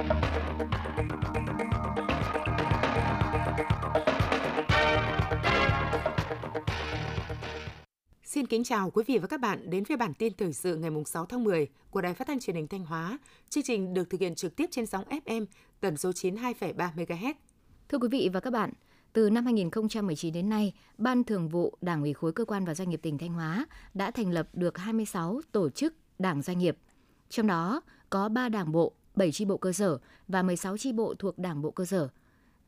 Xin kính chào quý vị và các bạn đến với bản tin thời sự ngày 6 tháng 10 của Đài Phát thanh Truyền hình Thanh Hóa. Chương trình được thực hiện trực tiếp trên sóng FM tần số 92,3 MHz. Thưa quý vị và các bạn, từ năm 2019 đến nay, Ban Thường vụ Đảng ủy khối cơ quan và doanh nghiệp tỉnh Thanh Hóa đã thành lập được 26 tổ chức đảng doanh nghiệp. Trong đó có 3 đảng bộ, 7 chi bộ cơ sở và 16 chi bộ thuộc đảng bộ cơ sở –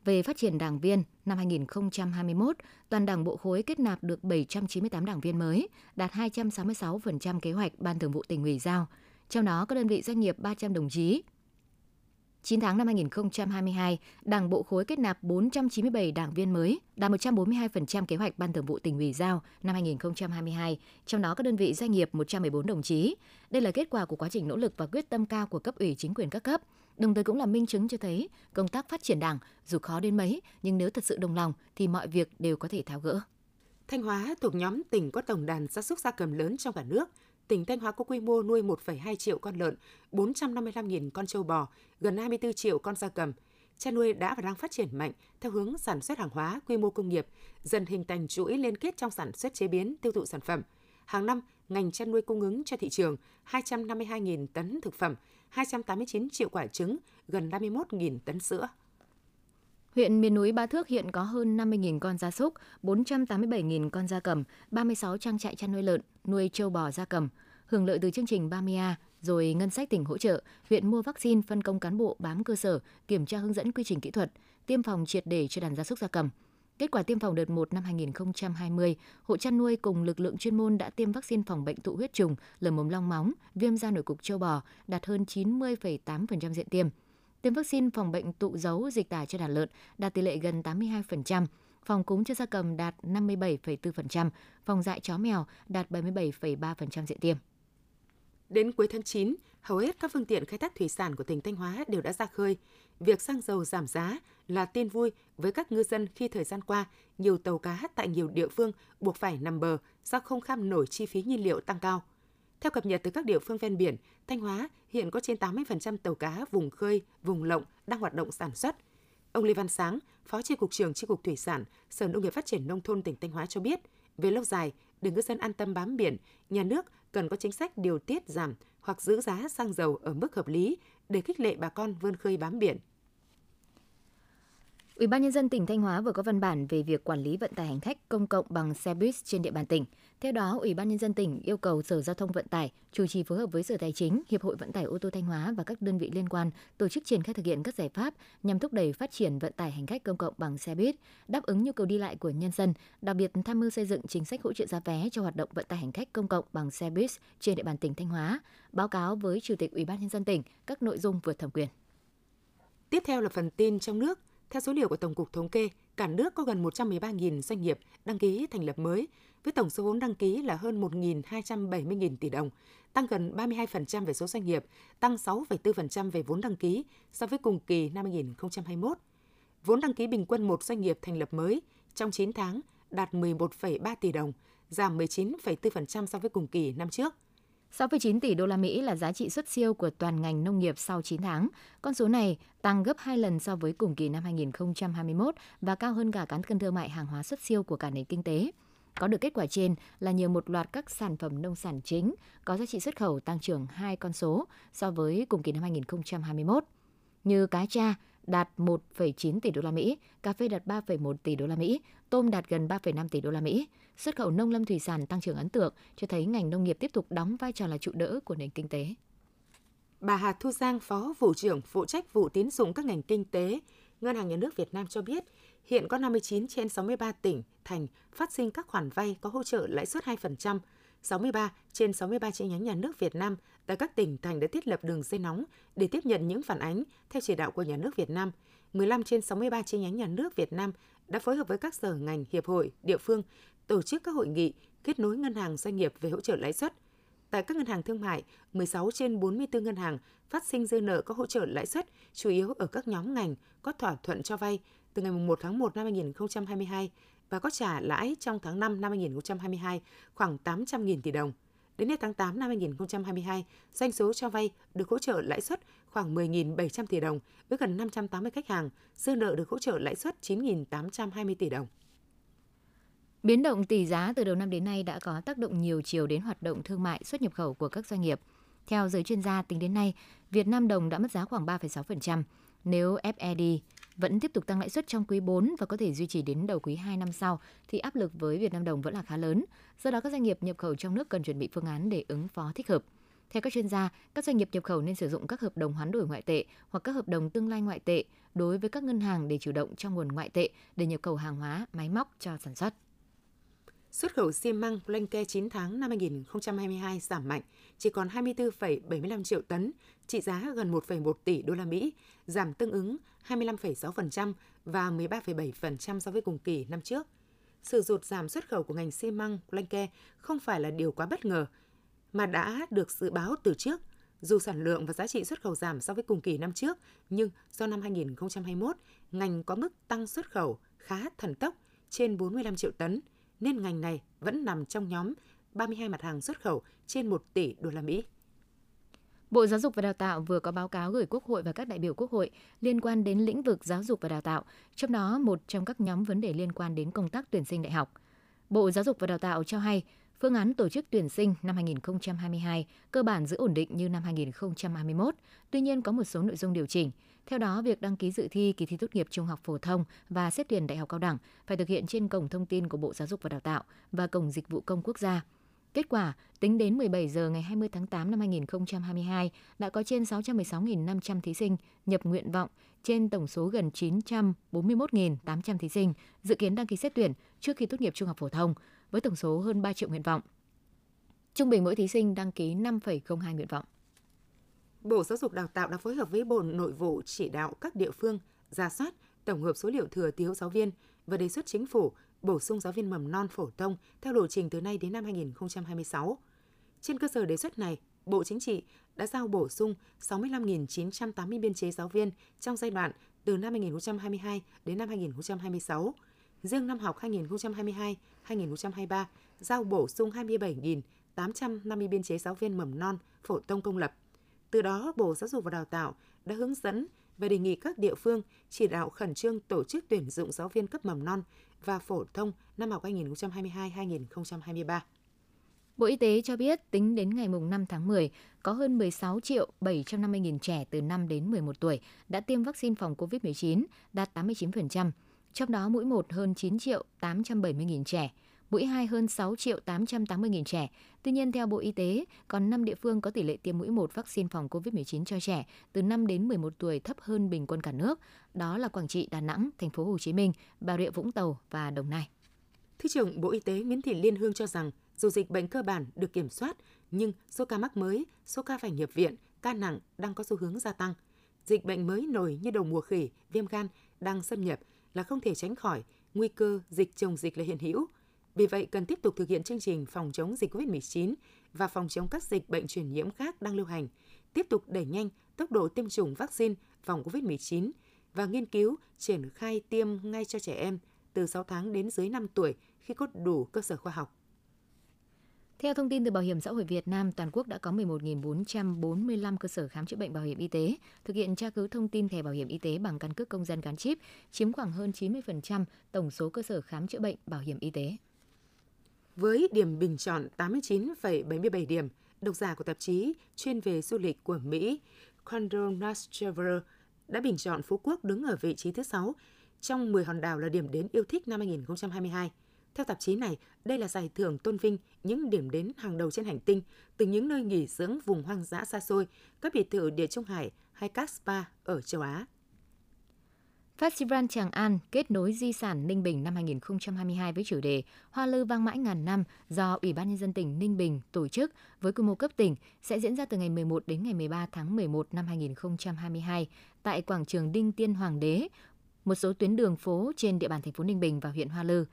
về phát triển đảng viên, năm 2021, toàn đảng bộ khối kết nạp được 798 đảng viên mới, đạt 266% kế hoạch Ban Thường vụ tỉnh ủy giao. Trong đó, các đơn vị doanh nghiệp 300 đồng chí, 9 tháng năm 2022, Đảng bộ khối kết nạp 497 đảng viên mới, đạt 142% kế hoạch Ban Thường vụ tỉnh ủy giao năm 2022, trong đó các đơn vị doanh nghiệp 114 đồng chí. Đây là kết quả của quá trình nỗ lực và quyết tâm cao của cấp ủy chính quyền các cấp, đồng thời cũng là minh chứng cho thấy công tác phát triển Đảng dù khó đến mấy, nhưng nếu thật sự đồng lòng thì mọi việc đều có thể tháo gỡ. Thanh Hóa thuộc nhóm tỉnh có tổng đàn gia súc gia cầm lớn trong cả nước, tỉnh Thanh Hóa có quy mô nuôi 1,2 triệu con lợn, 455.000 con trâu bò, gần 24 triệu con gia cầm. Chăn nuôi đã và đang phát triển mạnh theo hướng sản xuất hàng hóa quy mô công nghiệp, dần hình thành chuỗi liên kết trong sản xuất chế biến, tiêu thụ sản phẩm. Hàng năm, ngành chăn nuôi cung ứng cho thị trường 252.000 tấn thực phẩm, 289 triệu quả trứng, gần 51.000 tấn sữa. Huyện miền núi Ba Thước hiện có hơn 50.000 con gia súc, 487.000 con gia cầm, 36 trang trại chăn nuôi lợn, nuôi trâu bò gia cầm. Hưởng lợi từ chương trình 30A, rồi ngân sách tỉnh hỗ trợ, huyện mua vaccine phân công cán bộ bám cơ sở, kiểm tra hướng dẫn quy trình kỹ thuật, tiêm phòng triệt để cho đàn gia súc gia cầm. Kết quả tiêm phòng đợt 1 năm 2020, hộ chăn nuôi cùng lực lượng chuyên môn đã tiêm vaccine phòng bệnh tụ huyết trùng, lở mồm long móng, viêm da nổi cục châu bò, đạt hơn 90,8% diện tiêm tiêm vaccine phòng bệnh tụ dấu dịch tả cho đàn lợn đạt tỷ lệ gần 82%, phòng cúm cho gia cầm đạt 57,4%, phòng dại chó mèo đạt 77,3% diện tiêm. Đến cuối tháng 9, hầu hết các phương tiện khai thác thủy sản của tỉnh Thanh Hóa đều đã ra khơi. Việc xăng dầu giảm giá là tin vui với các ngư dân khi thời gian qua, nhiều tàu cá tại nhiều địa phương buộc phải nằm bờ do không kham nổi chi phí nhiên liệu tăng cao. Theo cập nhật từ các địa phương ven biển, Thanh Hóa hiện có trên 80% tàu cá vùng khơi, vùng lộng đang hoạt động sản xuất. Ông Lê Văn Sáng, Phó Tri cục trưởng Tri cục Thủy sản, Sở Nông nghiệp Phát triển Nông thôn tỉnh Thanh Hóa cho biết, về lâu dài, để ngư dân an tâm bám biển, nhà nước cần có chính sách điều tiết giảm hoặc giữ giá xăng dầu ở mức hợp lý để khích lệ bà con vươn khơi bám biển. Ủy ban nhân dân tỉnh Thanh Hóa vừa có văn bản về việc quản lý vận tải hành khách công cộng bằng xe buýt trên địa bàn tỉnh. Theo đó, Ủy ban nhân dân tỉnh yêu cầu Sở Giao thông Vận tải chủ trì phối hợp với Sở Tài chính, Hiệp hội Vận tải ô tô Thanh Hóa và các đơn vị liên quan tổ chức triển khai thực hiện các giải pháp nhằm thúc đẩy phát triển vận tải hành khách công cộng bằng xe buýt, đáp ứng nhu cầu đi lại của nhân dân, đặc biệt tham mưu xây dựng chính sách hỗ trợ giá vé cho hoạt động vận tải hành khách công cộng bằng xe buýt trên địa bàn tỉnh Thanh Hóa, báo cáo với Chủ tịch Ủy ban nhân dân tỉnh các nội dung vượt thẩm quyền. Tiếp theo là phần tin trong nước. Theo số liệu của Tổng cục Thống kê, cả nước có gần 113.000 doanh nghiệp đăng ký thành lập mới, với tổng số vốn đăng ký là hơn 1.270.000 tỷ đồng, tăng gần 32% về số doanh nghiệp, tăng 6,4% về vốn đăng ký so với cùng kỳ năm 2021. Vốn đăng ký bình quân một doanh nghiệp thành lập mới trong 9 tháng đạt 11,3 tỷ đồng, giảm 19,4% so với cùng kỳ năm trước. 6,9 tỷ đô la Mỹ là giá trị xuất siêu của toàn ngành nông nghiệp sau 9 tháng. Con số này tăng gấp 2 lần so với cùng kỳ năm 2021 và cao hơn cả cán cân thương mại hàng hóa xuất siêu của cả nền kinh tế. Có được kết quả trên là nhờ một loạt các sản phẩm nông sản chính có giá trị xuất khẩu tăng trưởng hai con số so với cùng kỳ năm 2021 như cá tra đạt 1,9 tỷ đô la Mỹ, cà phê đạt 3,1 tỷ đô la Mỹ, tôm đạt gần 3,5 tỷ đô la Mỹ. Xuất khẩu nông lâm thủy sản tăng trưởng ấn tượng, cho thấy ngành nông nghiệp tiếp tục đóng vai trò là trụ đỡ của nền kinh tế. Bà Hà Thu Giang, Phó Vụ trưởng phụ trách vụ tín dụng các ngành kinh tế, Ngân hàng Nhà nước Việt Nam cho biết, hiện có 59 trên 63 tỉnh, thành phát sinh các khoản vay có hỗ trợ lãi suất 2%, 63 trên 63 chi nhánh nhà nước Việt Nam tại các tỉnh thành đã thiết lập đường dây nóng để tiếp nhận những phản ánh theo chỉ đạo của nhà nước Việt Nam. 15 trên 63 chi nhánh nhà nước Việt Nam đã phối hợp với các sở ngành, hiệp hội, địa phương tổ chức các hội nghị kết nối ngân hàng doanh nghiệp về hỗ trợ lãi suất. Tại các ngân hàng thương mại, 16 trên 44 ngân hàng phát sinh dư nợ có hỗ trợ lãi suất, chủ yếu ở các nhóm ngành có thỏa thuận cho vay từ ngày 1 tháng 1 năm 2022 và có trả lãi trong tháng 5 năm 2022 khoảng 800.000 tỷ đồng. Đến hết tháng 8 năm 2022, doanh số cho vay được hỗ trợ lãi suất khoảng 10.700 tỷ đồng với gần 580 khách hàng, dư nợ được hỗ trợ lãi suất 9.820 tỷ đồng. Biến động tỷ giá từ đầu năm đến nay đã có tác động nhiều chiều đến hoạt động thương mại xuất nhập khẩu của các doanh nghiệp. Theo giới chuyên gia, tính đến nay, Việt Nam đồng đã mất giá khoảng 3,6%. Nếu FED vẫn tiếp tục tăng lãi suất trong quý 4 và có thể duy trì đến đầu quý 2 năm sau thì áp lực với Việt Nam đồng vẫn là khá lớn. Do đó các doanh nghiệp nhập khẩu trong nước cần chuẩn bị phương án để ứng phó thích hợp. Theo các chuyên gia, các doanh nghiệp nhập khẩu nên sử dụng các hợp đồng hoán đổi ngoại tệ hoặc các hợp đồng tương lai ngoại tệ đối với các ngân hàng để chủ động trong nguồn ngoại tệ để nhập khẩu hàng hóa, máy móc cho sản xuất. Xuất khẩu xi măng Blanke 9 tháng năm 2022 giảm mạnh, chỉ còn 24,75 triệu tấn, trị giá gần 1,1 tỷ đô la Mỹ, giảm tương ứng 25,6% và 13,7% so với cùng kỳ năm trước. Sự rụt giảm xuất khẩu của ngành xi măng Blanke không phải là điều quá bất ngờ, mà đã được dự báo từ trước. Dù sản lượng và giá trị xuất khẩu giảm so với cùng kỳ năm trước, nhưng do năm 2021, ngành có mức tăng xuất khẩu khá thần tốc trên 45 triệu tấn – nên ngành này vẫn nằm trong nhóm 32 mặt hàng xuất khẩu trên 1 tỷ đô la Mỹ. Bộ Giáo dục và Đào tạo vừa có báo cáo gửi Quốc hội và các đại biểu Quốc hội liên quan đến lĩnh vực giáo dục và đào tạo, trong đó một trong các nhóm vấn đề liên quan đến công tác tuyển sinh đại học. Bộ Giáo dục và Đào tạo cho hay, phương án tổ chức tuyển sinh năm 2022 cơ bản giữ ổn định như năm 2021, tuy nhiên có một số nội dung điều chỉnh – theo đó, việc đăng ký dự thi kỳ thi tốt nghiệp trung học phổ thông và xét tuyển đại học cao đẳng phải thực hiện trên cổng thông tin của Bộ Giáo dục và Đào tạo và cổng dịch vụ công quốc gia. Kết quả, tính đến 17 giờ ngày 20 tháng 8 năm 2022, đã có trên 616.500 thí sinh nhập nguyện vọng trên tổng số gần 941.800 thí sinh dự kiến đăng ký xét tuyển trước khi tốt nghiệp trung học phổ thông, với tổng số hơn 3 triệu nguyện vọng. Trung bình mỗi thí sinh đăng ký 5,02 nguyện vọng. Bộ Giáo dục Đào tạo đã phối hợp với Bộ Nội vụ chỉ đạo các địa phương ra soát, tổng hợp số liệu thừa thiếu giáo viên và đề xuất chính phủ bổ sung giáo viên mầm non phổ thông theo lộ trình từ nay đến năm 2026. Trên cơ sở đề xuất này, Bộ Chính trị đã giao bổ sung 65.980 biên chế giáo viên trong giai đoạn từ năm 2022 đến năm 2026. Riêng năm học 2022-2023 giao bổ sung 27.850 biên chế giáo viên mầm non phổ thông công lập từ đó, Bộ Giáo dục và Đào tạo đã hướng dẫn và đề nghị các địa phương chỉ đạo khẩn trương tổ chức tuyển dụng giáo viên cấp mầm non và phổ thông năm học 2022-2023. Bộ Y tế cho biết tính đến ngày 5 tháng 10, có hơn 16 triệu 750 nghìn trẻ từ 5 đến 11 tuổi đã tiêm vaccine phòng COVID-19, đạt 89%, trong đó mũi 1 hơn 9 triệu 870 nghìn trẻ, mũi 2 hơn 6 triệu 880 nghìn trẻ. Tuy nhiên, theo Bộ Y tế, còn 5 địa phương có tỷ lệ tiêm mũi 1 vaccine phòng COVID-19 cho trẻ từ 5 đến 11 tuổi thấp hơn bình quân cả nước. Đó là Quảng Trị, Đà Nẵng, Thành phố Hồ Chí Minh, Bà Rịa Vũng Tàu và Đồng Nai. Thứ trưởng Bộ Y tế Nguyễn Thị Liên Hương cho rằng, dù dịch bệnh cơ bản được kiểm soát, nhưng số ca mắc mới, số ca phải nhập viện, ca nặng đang có xu hướng gia tăng. Dịch bệnh mới nổi như đầu mùa khỉ, viêm gan đang xâm nhập là không thể tránh khỏi, nguy cơ dịch chồng dịch là hiện hữu. Vì vậy, cần tiếp tục thực hiện chương trình phòng chống dịch COVID-19 và phòng chống các dịch bệnh truyền nhiễm khác đang lưu hành, tiếp tục đẩy nhanh tốc độ tiêm chủng vaccine phòng COVID-19 và nghiên cứu triển khai tiêm ngay cho trẻ em từ 6 tháng đến dưới 5 tuổi khi có đủ cơ sở khoa học. Theo thông tin từ Bảo hiểm xã hội Việt Nam, toàn quốc đã có 11.445 cơ sở khám chữa bệnh bảo hiểm y tế, thực hiện tra cứu thông tin thẻ bảo hiểm y tế bằng căn cước công dân gắn chip, chiếm khoảng hơn 90% tổng số cơ sở khám chữa bệnh bảo hiểm y tế. Với điểm bình chọn 89,77 điểm, độc giả của tạp chí chuyên về du lịch của Mỹ Condor Traveler đã bình chọn Phú Quốc đứng ở vị trí thứ 6 trong 10 hòn đảo là điểm đến yêu thích năm 2022. Theo tạp chí này, đây là giải thưởng tôn vinh những điểm đến hàng đầu trên hành tinh, từ những nơi nghỉ dưỡng vùng hoang dã xa xôi, các biệt thự địa Trung Hải hay các spa ở châu Á. Festival Tràng An kết nối di sản Ninh Bình năm 2022 với chủ đề Hoa lư vang mãi ngàn năm do Ủy ban Nhân dân tỉnh Ninh Bình tổ chức với quy mô cấp tỉnh sẽ diễn ra từ ngày 11 đến ngày 13 tháng 11 năm 2022 tại quảng trường Đinh Tiên Hoàng đế, một số tuyến đường phố trên địa bàn thành phố Ninh Bình và huyện Hoa Lư.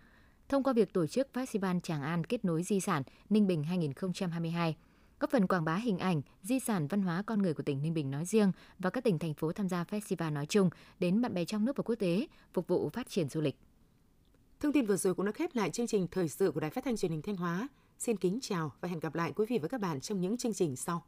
Thông qua việc tổ chức Festival Tràng An kết nối di sản Ninh Bình 2022, góp phần quảng bá hình ảnh, di sản văn hóa con người của tỉnh Ninh Bình nói riêng và các tỉnh thành phố tham gia festival nói chung đến bạn bè trong nước và quốc tế, phục vụ phát triển du lịch. Thông tin vừa rồi cũng đã khép lại chương trình thời sự của Đài Phát thanh Truyền hình Thanh Hóa. Xin kính chào và hẹn gặp lại quý vị và các bạn trong những chương trình sau.